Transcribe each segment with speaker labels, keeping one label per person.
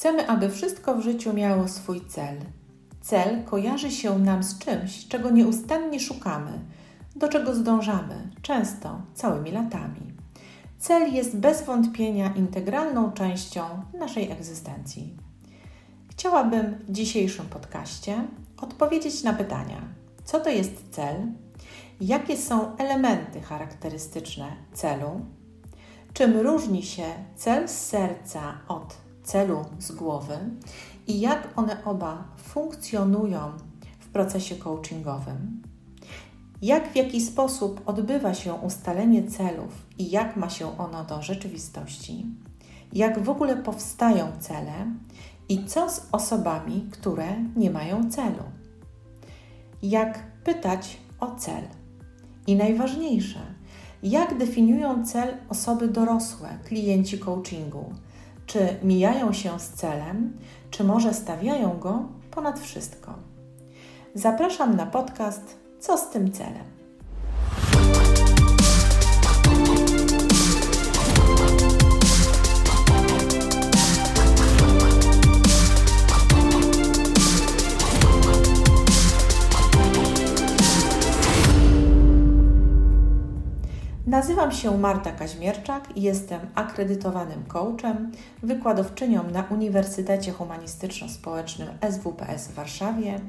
Speaker 1: Chcemy, aby wszystko w życiu miało swój cel. Cel kojarzy się nam z czymś, czego nieustannie szukamy, do czego zdążamy, często całymi latami. Cel jest bez wątpienia integralną częścią naszej egzystencji. Chciałabym w dzisiejszym podcaście odpowiedzieć na pytania: co to jest cel? Jakie są elementy charakterystyczne celu? Czym różni się cel z serca od celu z głowy i jak one oba funkcjonują w procesie coachingowym? Jak w jaki sposób odbywa się ustalenie celów i jak ma się ono do rzeczywistości? Jak w ogóle powstają cele i co z osobami, które nie mają celu? Jak pytać o cel? I najważniejsze, jak definiują cel osoby dorosłe, klienci coachingu? Czy mijają się z celem, czy może stawiają go ponad wszystko? Zapraszam na podcast Co z tym celem? Nazywam się Marta Kaźmierczak i jestem akredytowanym coachem, wykładowczynią na Uniwersytecie Humanistyczno-Społecznym SWPS w Warszawie,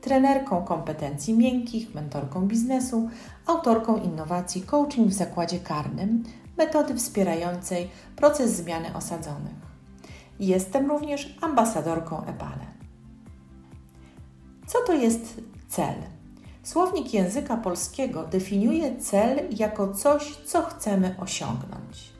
Speaker 1: trenerką kompetencji miękkich, mentorką biznesu, autorką innowacji coaching w zakładzie karnym, metody wspierającej proces zmiany osadzonych. Jestem również ambasadorką EPALE. Co to jest cel? Słownik języka polskiego definiuje cel jako coś, co chcemy osiągnąć,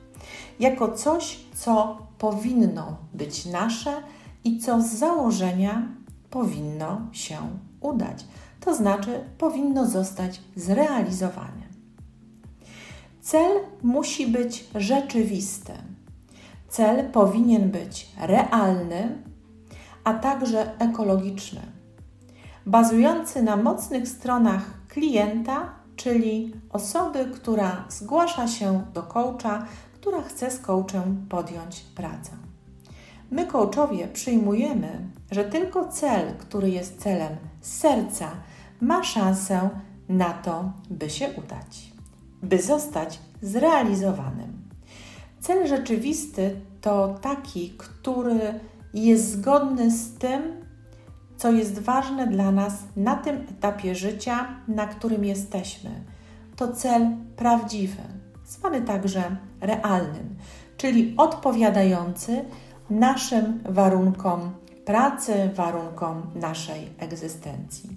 Speaker 1: jako coś, co powinno być nasze i co z założenia powinno się udać, to znaczy powinno zostać zrealizowane. Cel musi być rzeczywisty. Cel powinien być realny, a także ekologiczny bazujący na mocnych stronach klienta, czyli osoby, która zgłasza się do coacha, która chce z coachem podjąć pracę. My, coachowie, przyjmujemy, że tylko cel, który jest celem serca, ma szansę na to, by się udać, by zostać zrealizowanym. Cel rzeczywisty to taki, który jest zgodny z tym, co jest ważne dla nas na tym etapie życia, na którym jesteśmy. To cel prawdziwy, zwany także realnym, czyli odpowiadający naszym warunkom pracy, warunkom naszej egzystencji.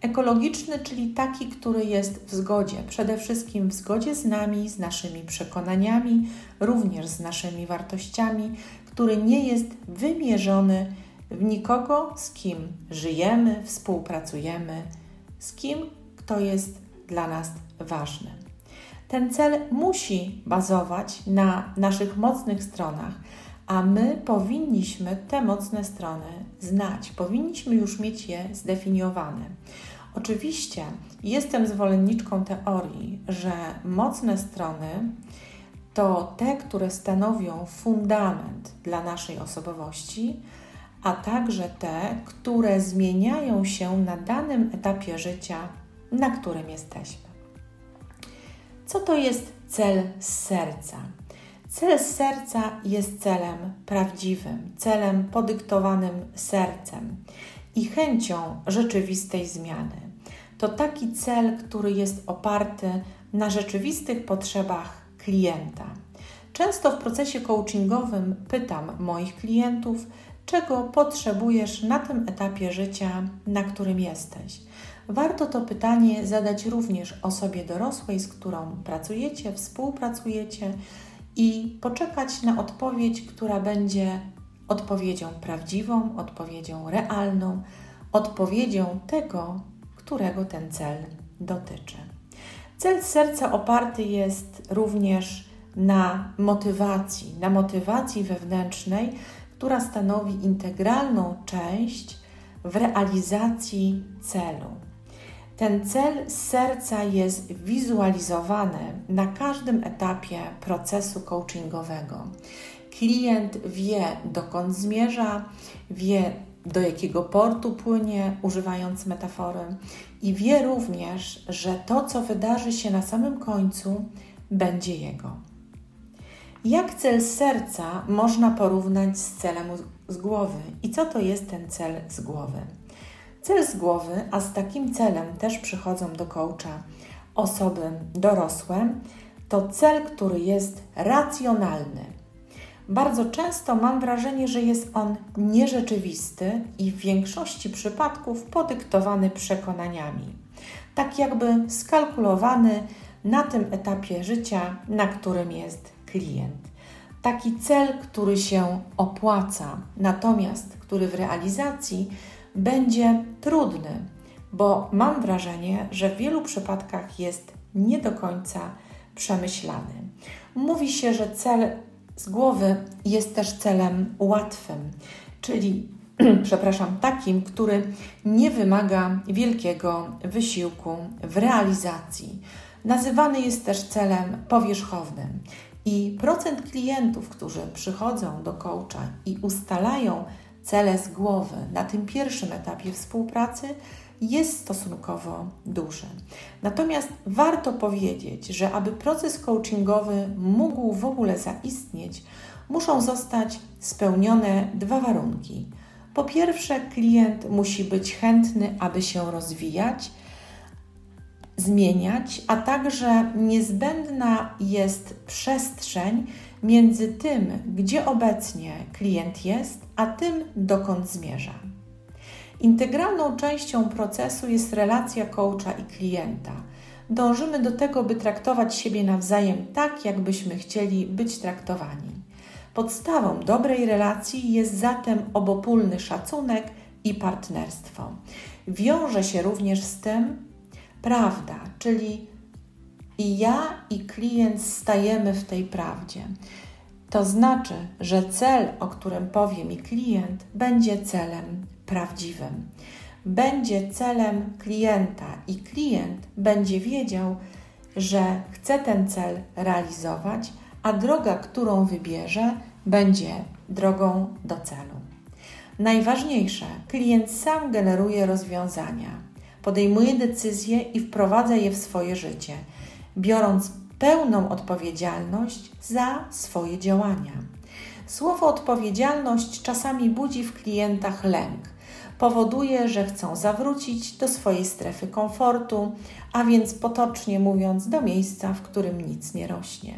Speaker 1: Ekologiczny, czyli taki, który jest w zgodzie, przede wszystkim w zgodzie z nami, z naszymi przekonaniami, również z naszymi wartościami, który nie jest wymierzony w nikogo, z kim żyjemy, współpracujemy, z kim, kto jest dla nas ważny. Ten cel musi bazować na naszych mocnych stronach, a my powinniśmy te mocne strony znać, powinniśmy już mieć je zdefiniowane. Oczywiście jestem zwolenniczką teorii, że mocne strony to te, które stanowią fundament dla naszej osobowości, a także te, które zmieniają się na danym etapie życia, na którym jesteśmy. Co to jest cel z serca? Cel z serca jest celem prawdziwym, celem podyktowanym sercem i chęcią rzeczywistej zmiany. To taki cel, który jest oparty na rzeczywistych potrzebach klienta. Często w procesie coachingowym pytam moich klientów, czego potrzebujesz na tym etapie życia, na którym jesteś. Warto to pytanie zadać również osobie dorosłej, z którą pracujecie, współpracujecie i poczekać na odpowiedź, która będzie odpowiedzią prawdziwą, odpowiedzią realną, odpowiedzią tego, którego ten cel dotyczy. Cel serca oparty jest również na motywacji, na motywacji wewnętrznej, która stanowi integralną część w realizacji celu. Ten cel z serca jest wizualizowany na każdym etapie procesu coachingowego. Klient wie, dokąd zmierza, wie, do jakiego portu płynie, używając metafory, i wie również, że to, co wydarzy się na samym końcu, będzie jego. Jak cel serca można porównać z celem z głowy? I co to jest ten cel z głowy? Cel z głowy, a z takim celem też przychodzą do coacha osoby dorosłe, to cel, który jest racjonalny. Bardzo często mam wrażenie, że jest on nierzeczywisty i w większości przypadków podyktowany przekonaniami, tak jakby skalkulowany na tym etapie życia, na którym jest klient. Taki cel, który się opłaca, natomiast który w realizacji będzie trudny, bo mam wrażenie, że w wielu przypadkach jest nie do końca przemyślany. Mówi się, że cel z głowy jest też celem łatwym, czyli przepraszam, takim, który nie wymaga wielkiego wysiłku w realizacji. Nazywany jest też celem powierzchownym. I procent klientów, którzy przychodzą do coacha i ustalają cele z głowy na tym pierwszym etapie współpracy, jest stosunkowo duży. Natomiast warto powiedzieć, że aby proces coachingowy mógł w ogóle zaistnieć, muszą zostać spełnione dwa warunki. Po pierwsze, klient musi być chętny, aby się rozwijać, zmieniać, a także niezbędna jest przestrzeń między tym, gdzie obecnie klient jest, a tym, dokąd zmierza. Integralną częścią procesu jest relacja coacha i klienta. Dążymy do tego, by traktować siebie nawzajem tak, jakbyśmy chcieli być traktowani. Podstawą dobrej relacji jest zatem obopólny szacunek i partnerstwo. Wiąże się również z tym prawda, czyli i ja, i klient stajemy w tej prawdzie. To znaczy, że cel, o którym powie mi klient, będzie celem prawdziwym. Będzie celem klienta i klient będzie wiedział, że chce ten cel realizować, a droga, którą wybierze, będzie drogą do celu. Najważniejsze, klient sam generuje rozwiązania, podejmuje decyzje i wprowadza je w swoje życie, biorąc pełną odpowiedzialność za swoje działania. Słowo odpowiedzialność czasami budzi w klientach lęk powoduje, że chcą zawrócić do swojej strefy komfortu, a więc potocznie mówiąc, do miejsca, w którym nic nie rośnie,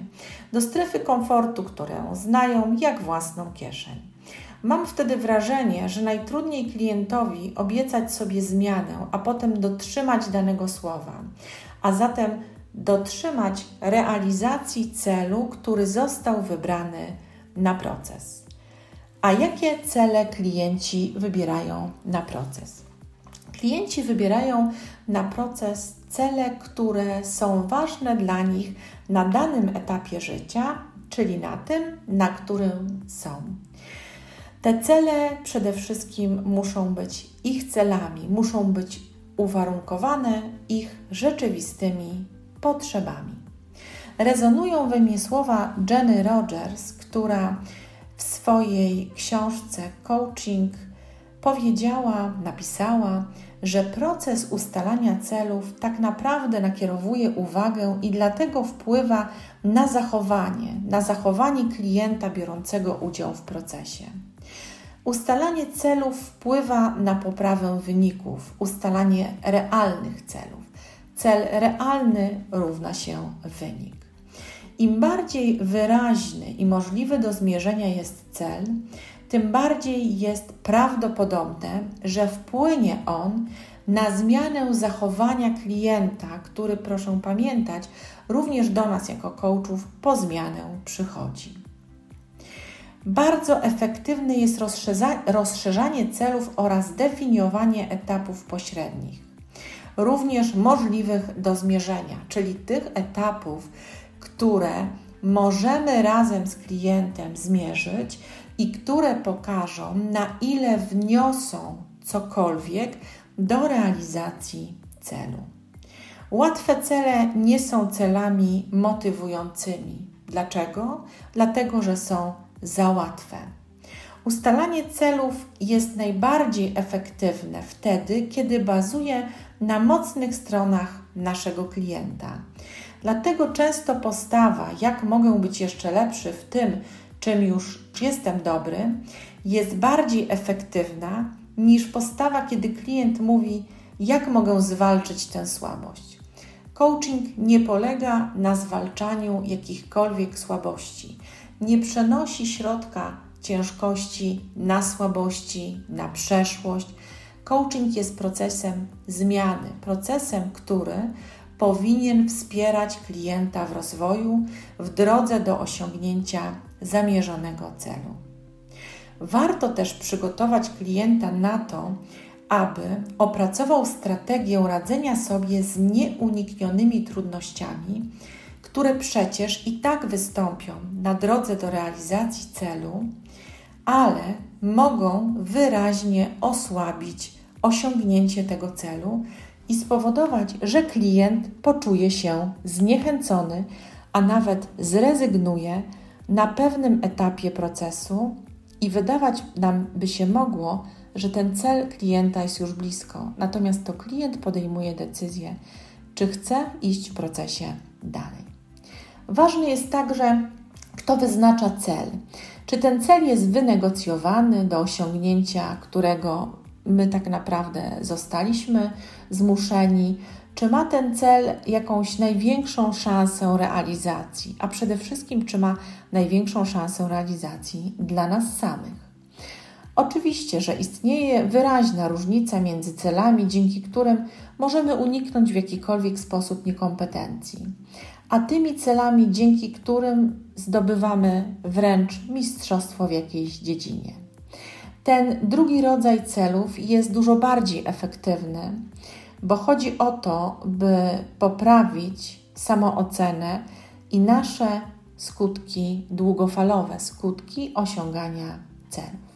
Speaker 1: do strefy komfortu, którą znają jak własną kieszeń. Mam wtedy wrażenie, że najtrudniej klientowi obiecać sobie zmianę, a potem dotrzymać danego słowa, a zatem dotrzymać realizacji celu, który został wybrany na proces. A jakie cele klienci wybierają na proces? Klienci wybierają na proces cele, które są ważne dla nich na danym etapie życia, czyli na tym, na którym są. Te cele przede wszystkim muszą być ich celami, muszą być uwarunkowane ich rzeczywistymi potrzebami. Rezonują we mnie słowa Jenny Rogers, która w swojej książce Coaching powiedziała, napisała, że proces ustalania celów tak naprawdę nakierowuje uwagę i dlatego wpływa na zachowanie, na zachowanie klienta biorącego udział w procesie. Ustalanie celów wpływa na poprawę wyników, ustalanie realnych celów. Cel realny równa się wynik. Im bardziej wyraźny i możliwy do zmierzenia jest cel, tym bardziej jest prawdopodobne, że wpłynie on na zmianę zachowania klienta, który, proszę pamiętać, również do nas jako coachów po zmianę przychodzi. Bardzo efektywne jest rozszerzanie celów oraz definiowanie etapów pośrednich, również możliwych do zmierzenia, czyli tych etapów, które możemy razem z klientem zmierzyć i które pokażą, na ile wniosą cokolwiek do realizacji celu. Łatwe cele nie są celami motywującymi. Dlaczego? Dlatego, że są za łatwe. Ustalanie celów jest najbardziej efektywne wtedy, kiedy bazuje na mocnych stronach naszego klienta. Dlatego często postawa, jak mogę być jeszcze lepszy w tym, czym już jestem dobry, jest bardziej efektywna niż postawa, kiedy klient mówi, jak mogę zwalczyć tę słabość. Coaching nie polega na zwalczaniu jakichkolwiek słabości. Nie przenosi środka ciężkości na słabości, na przeszłość. Coaching jest procesem zmiany, procesem, który powinien wspierać klienta w rozwoju w drodze do osiągnięcia zamierzonego celu. Warto też przygotować klienta na to, aby opracował strategię radzenia sobie z nieuniknionymi trudnościami, które przecież i tak wystąpią na drodze do realizacji celu, ale mogą wyraźnie osłabić osiągnięcie tego celu i spowodować, że klient poczuje się zniechęcony, a nawet zrezygnuje na pewnym etapie procesu i wydawać nam by się mogło, że ten cel klienta jest już blisko. Natomiast to klient podejmuje decyzję, czy chce iść w procesie dalej. Ważny jest także, kto wyznacza cel. Czy ten cel jest wynegocjowany do osiągnięcia, którego my tak naprawdę zostaliśmy zmuszeni? Czy ma ten cel jakąś największą szansę realizacji, a przede wszystkim, czy ma największą szansę realizacji dla nas samych? Oczywiście, że istnieje wyraźna różnica między celami, dzięki którym możemy uniknąć w jakikolwiek sposób niekompetencji, a tymi celami, dzięki którym zdobywamy wręcz mistrzostwo w jakiejś dziedzinie. Ten drugi rodzaj celów jest dużo bardziej efektywny, bo chodzi o to, by poprawić samoocenę i nasze skutki długofalowe, skutki osiągania celów.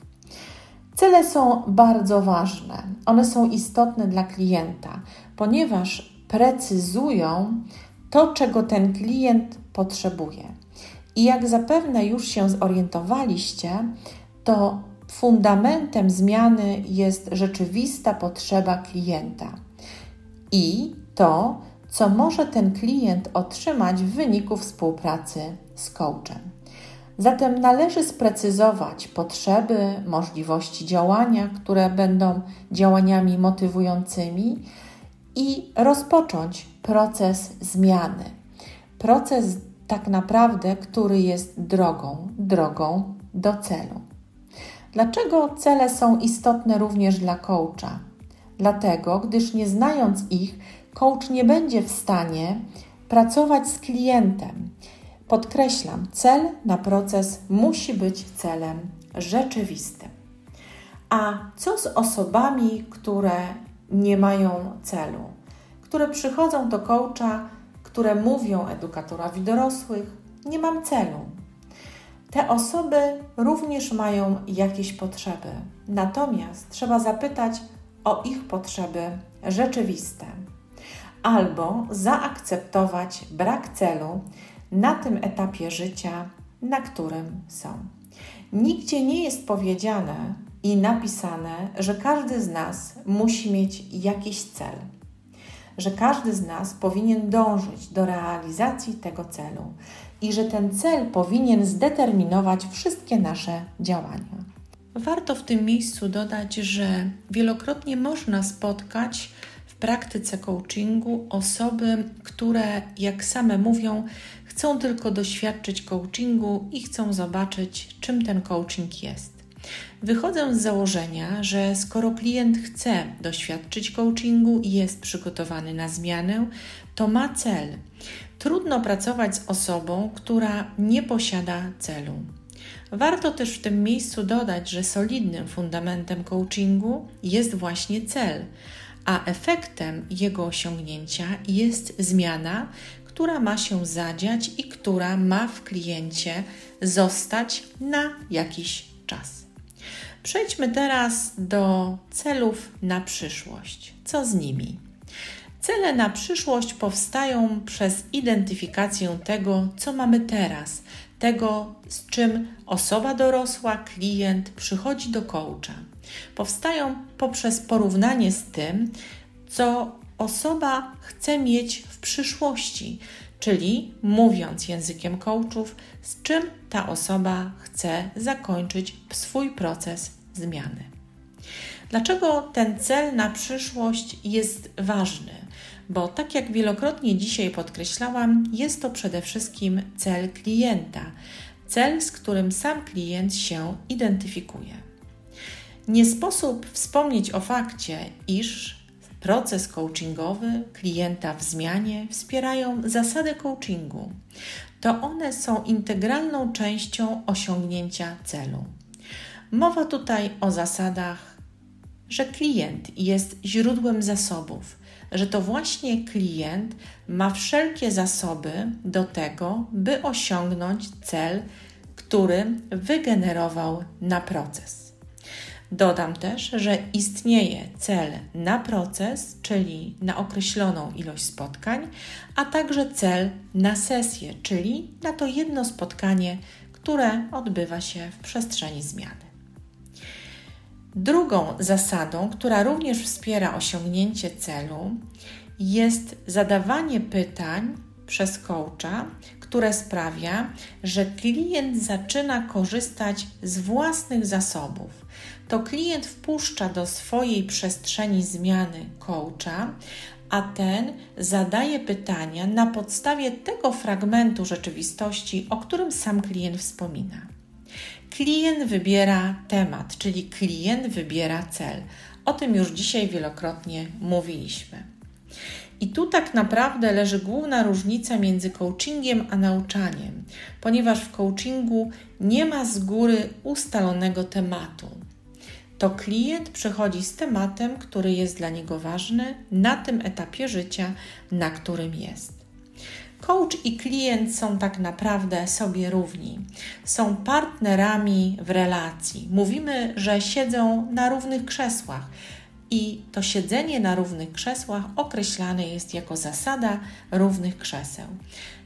Speaker 1: Cele są bardzo ważne. One są istotne dla klienta, ponieważ precyzują to, czego ten klient potrzebuje. I jak zapewne już się zorientowaliście, to fundamentem zmiany jest rzeczywista potrzeba klienta i to, co może ten klient otrzymać w wyniku współpracy z coachem. Zatem należy sprecyzować potrzeby, możliwości działania, które będą działaniami motywującymi i rozpocząć proces zmiany. Proces tak naprawdę, który jest drogą, drogą do celu. Dlaczego cele są istotne również dla coacha? Dlatego, gdyż nie znając ich, coach nie będzie w stanie pracować z klientem. Podkreślam, cel na proces musi być celem rzeczywistym. A co z osobami, które nie mają celu, które przychodzą do coacha, które mówią edukatorowi dorosłych: Nie mam celu. Te osoby również mają jakieś potrzeby, natomiast trzeba zapytać o ich potrzeby rzeczywiste albo zaakceptować brak celu na tym etapie życia, na którym są. Nigdzie nie jest powiedziane i napisane, że każdy z nas musi mieć jakiś cel, że każdy z nas powinien dążyć do realizacji tego celu i że ten cel powinien zdeterminować wszystkie nasze działania. Warto w tym miejscu dodać, że wielokrotnie można spotkać w praktyce coachingu osoby, które, jak same mówią, chcą tylko doświadczyć coachingu i chcą zobaczyć, czym ten coaching jest. Wychodzę z założenia, że skoro klient chce doświadczyć coachingu i jest przygotowany na zmianę, to ma cel. Trudno pracować z osobą, która nie posiada celu. Warto też w tym miejscu dodać, że solidnym fundamentem coachingu jest właśnie cel, a efektem jego osiągnięcia jest zmiana, która ma się zadziać i która ma w kliencie zostać na jakiś czas. Przejdźmy teraz do celów na przyszłość. Co z nimi? Cele na przyszłość powstają przez identyfikację tego, co mamy teraz, tego, z czym osoba dorosła, klient przychodzi do coacha. Powstają poprzez porównanie z tym, co osoba chce mieć w przyszłości, czyli mówiąc językiem coachów, z czym ta osoba chce zakończyć swój proces zmiany. Dlaczego ten cel na przyszłość jest ważny? Bo tak jak wielokrotnie dzisiaj podkreślałam, jest to przede wszystkim cel klienta, cel, z którym sam klient się identyfikuje. Nie sposób wspomnieć o fakcie, iż proces coachingowy klienta w zmianie wspierają zasady coachingu. To one są integralną częścią osiągnięcia celu. Mowa tutaj o zasadach, że klient jest źródłem zasobów, że to właśnie klient ma wszelkie zasoby do tego, by osiągnąć cel, który wygenerował na proces. Dodam też, że istnieje cel na proces, czyli na określoną ilość spotkań, a także cel na sesję, czyli na to jedno spotkanie, które odbywa się w przestrzeni zmiany. Drugą zasadą, która również wspiera osiągnięcie celu, jest zadawanie pytań przez coacha, które sprawia, że klient zaczyna korzystać z własnych zasobów. To klient wpuszcza do swojej przestrzeni zmiany coacha, a ten zadaje pytania na podstawie tego fragmentu rzeczywistości, o którym sam klient wspomina. Klient wybiera temat, czyli klient wybiera cel. O tym już dzisiaj wielokrotnie mówiliśmy. I tu tak naprawdę leży główna różnica między coachingiem a nauczaniem, ponieważ w coachingu nie ma z góry ustalonego tematu. To klient przychodzi z tematem, który jest dla niego ważny na tym etapie życia, na którym jest. Coach i klient są tak naprawdę sobie równi. Są partnerami w relacji. Mówimy, że siedzą na równych krzesłach. I to siedzenie na równych krzesłach określane jest jako zasada równych krzeseł.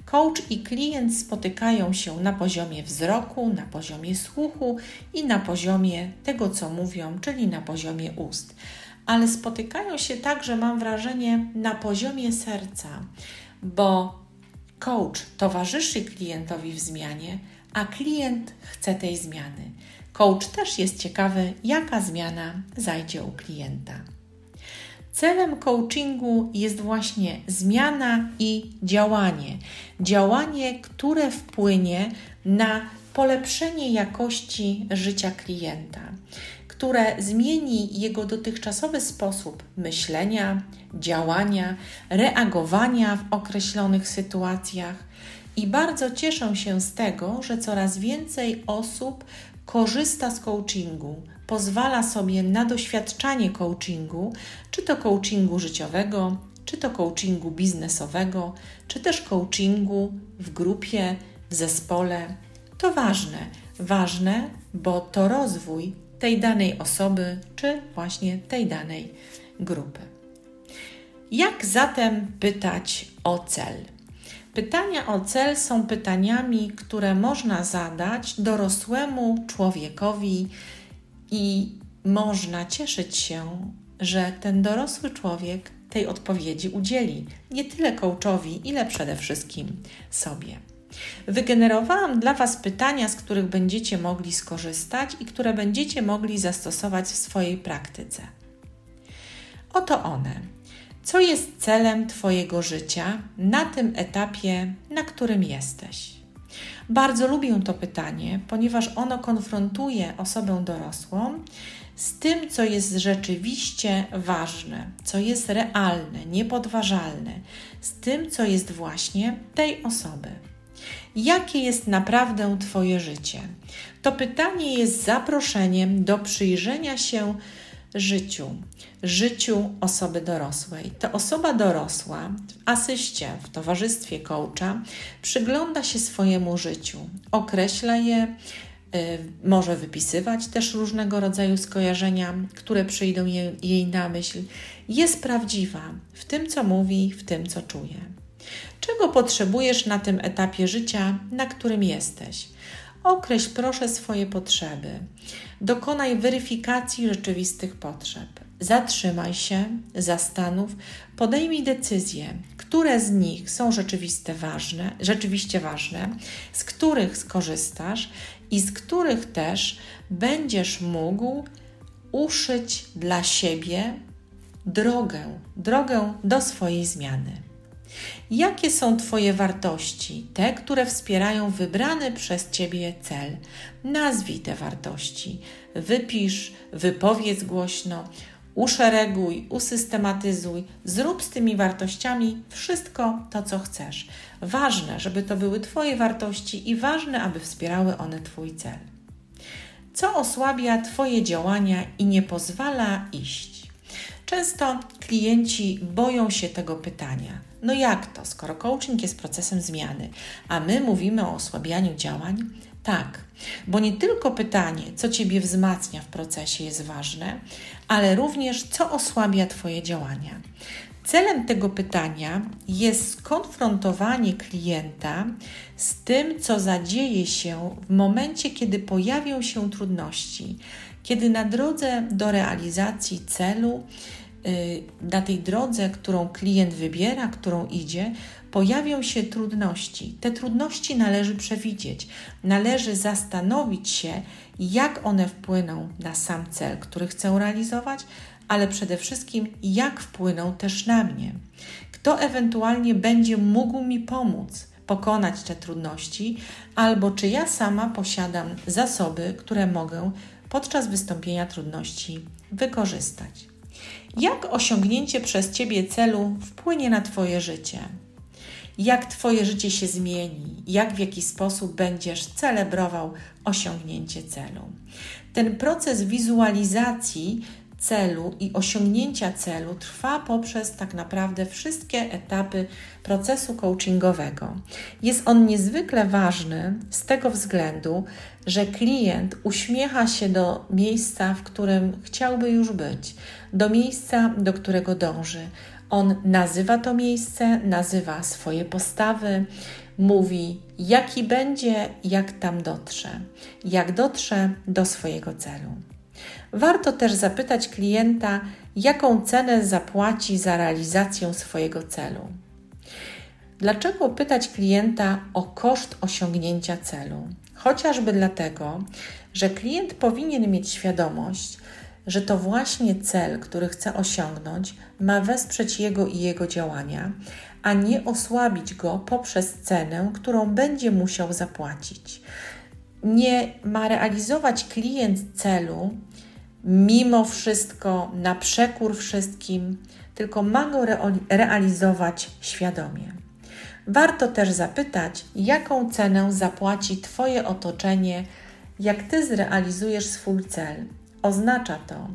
Speaker 1: Coach i klient spotykają się na poziomie wzroku, na poziomie słuchu i na poziomie tego, co mówią, czyli na poziomie ust. Ale spotykają się także, mam wrażenie, na poziomie serca, bo Coach towarzyszy klientowi w zmianie, a klient chce tej zmiany. Coach też jest ciekawy, jaka zmiana zajdzie u klienta. Celem coachingu jest właśnie zmiana i działanie. Działanie, które wpłynie na polepszenie jakości życia klienta które zmieni jego dotychczasowy sposób myślenia, działania, reagowania w określonych sytuacjach. I bardzo cieszę się z tego, że coraz więcej osób korzysta z coachingu, pozwala sobie na doświadczanie coachingu, czy to coachingu życiowego, czy to coachingu biznesowego, czy też coachingu w grupie, w zespole. To ważne. Ważne, bo to rozwój tej danej osoby, czy właśnie tej danej grupy. Jak zatem pytać o cel? Pytania o cel są pytaniami, które można zadać dorosłemu człowiekowi i można cieszyć się, że ten dorosły człowiek tej odpowiedzi udzieli nie tyle coachowi, ile przede wszystkim sobie. Wygenerowałam dla Was pytania, z których będziecie mogli skorzystać i które będziecie mogli zastosować w swojej praktyce. Oto one. Co jest celem Twojego życia na tym etapie, na którym jesteś? Bardzo lubię to pytanie, ponieważ ono konfrontuje osobę dorosłą z tym, co jest rzeczywiście ważne, co jest realne, niepodważalne, z tym, co jest właśnie tej osoby jakie jest naprawdę Twoje życie? To pytanie jest zaproszeniem do przyjrzenia się życiu, życiu osoby dorosłej. To osoba dorosła w asyście, w towarzystwie coacha przygląda się swojemu życiu, określa je, y, może wypisywać też różnego rodzaju skojarzenia, które przyjdą jej na myśl. Jest prawdziwa w tym, co mówi, w tym, co czuje. Czego potrzebujesz na tym etapie życia, na którym jesteś? Określ proszę swoje potrzeby. Dokonaj weryfikacji rzeczywistych potrzeb. Zatrzymaj się, zastanów, podejmij decyzje, które z nich są rzeczywiste ważne, rzeczywiście ważne, z których skorzystasz i z których też będziesz mógł uszyć dla siebie drogę, drogę do swojej zmiany. Jakie są Twoje wartości, te, które wspierają wybrany przez Ciebie cel? Nazwij te wartości, wypisz, wypowiedz głośno, uszereguj, usystematyzuj, zrób z tymi wartościami wszystko to, co chcesz. Ważne, żeby to były Twoje wartości i ważne, aby wspierały one Twój cel. Co osłabia Twoje działania i nie pozwala iść? Często klienci boją się tego pytania. No jak to, skoro coaching jest procesem zmiany, a my mówimy o osłabianiu działań? Tak, bo nie tylko pytanie, co Ciebie wzmacnia w procesie jest ważne, ale również co osłabia Twoje działania. Celem tego pytania jest skonfrontowanie klienta z tym, co zadzieje się w momencie, kiedy pojawią się trudności, kiedy na drodze do realizacji celu, na tej drodze, którą klient wybiera, którą idzie, pojawią się trudności. Te trudności należy przewidzieć, należy zastanowić się, jak one wpłyną na sam cel, który chcę realizować, ale przede wszystkim, jak wpłyną też na mnie. Kto ewentualnie będzie mógł mi pomóc pokonać te trudności, albo czy ja sama posiadam zasoby, które mogę podczas wystąpienia trudności wykorzystać. Jak osiągnięcie przez Ciebie celu wpłynie na Twoje życie? Jak Twoje życie się zmieni? Jak w jaki sposób będziesz celebrował osiągnięcie celu? Ten proces wizualizacji celu i osiągnięcia celu trwa poprzez tak naprawdę wszystkie etapy procesu coachingowego. Jest on niezwykle ważny z tego względu, że klient uśmiecha się do miejsca, w którym chciałby już być, do miejsca, do którego dąży. On nazywa to miejsce, nazywa swoje postawy, mówi, jaki będzie, jak tam dotrze, jak dotrze do swojego celu. Warto też zapytać klienta, jaką cenę zapłaci za realizację swojego celu. Dlaczego pytać klienta o koszt osiągnięcia celu? Chociażby dlatego, że klient powinien mieć świadomość, że to właśnie cel, który chce osiągnąć, ma wesprzeć jego i jego działania, a nie osłabić go poprzez cenę, którą będzie musiał zapłacić. Nie ma realizować klient celu mimo wszystko, na przekór wszystkim, tylko ma go realizować świadomie. Warto też zapytać, jaką cenę zapłaci Twoje otoczenie, jak Ty zrealizujesz swój cel. Oznacza to,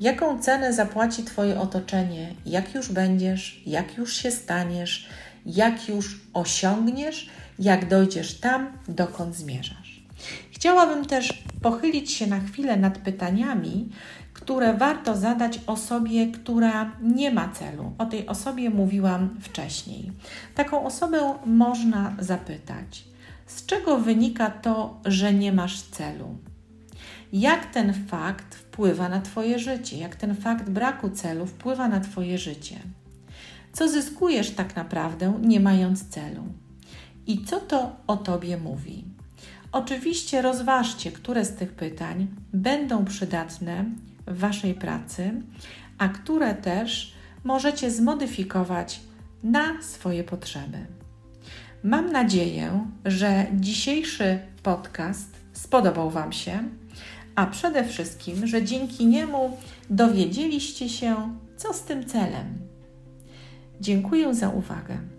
Speaker 1: jaką cenę zapłaci Twoje otoczenie, jak już będziesz, jak już się staniesz, jak już osiągniesz, jak dojdziesz tam, dokąd zmierzasz. Chciałabym też pochylić się na chwilę nad pytaniami, które warto zadać osobie, która nie ma celu. O tej osobie mówiłam wcześniej. Taką osobę można zapytać: z czego wynika to, że nie masz celu? Jak ten fakt wpływa na Twoje życie? Jak ten fakt braku celu wpływa na Twoje życie? Co zyskujesz tak naprawdę, nie mając celu? I co to o Tobie mówi? Oczywiście rozważcie, które z tych pytań będą przydatne w Waszej pracy, a które też możecie zmodyfikować na swoje potrzeby. Mam nadzieję, że dzisiejszy podcast spodobał Wam się, a przede wszystkim, że dzięki niemu dowiedzieliście się, co z tym celem. Dziękuję za uwagę.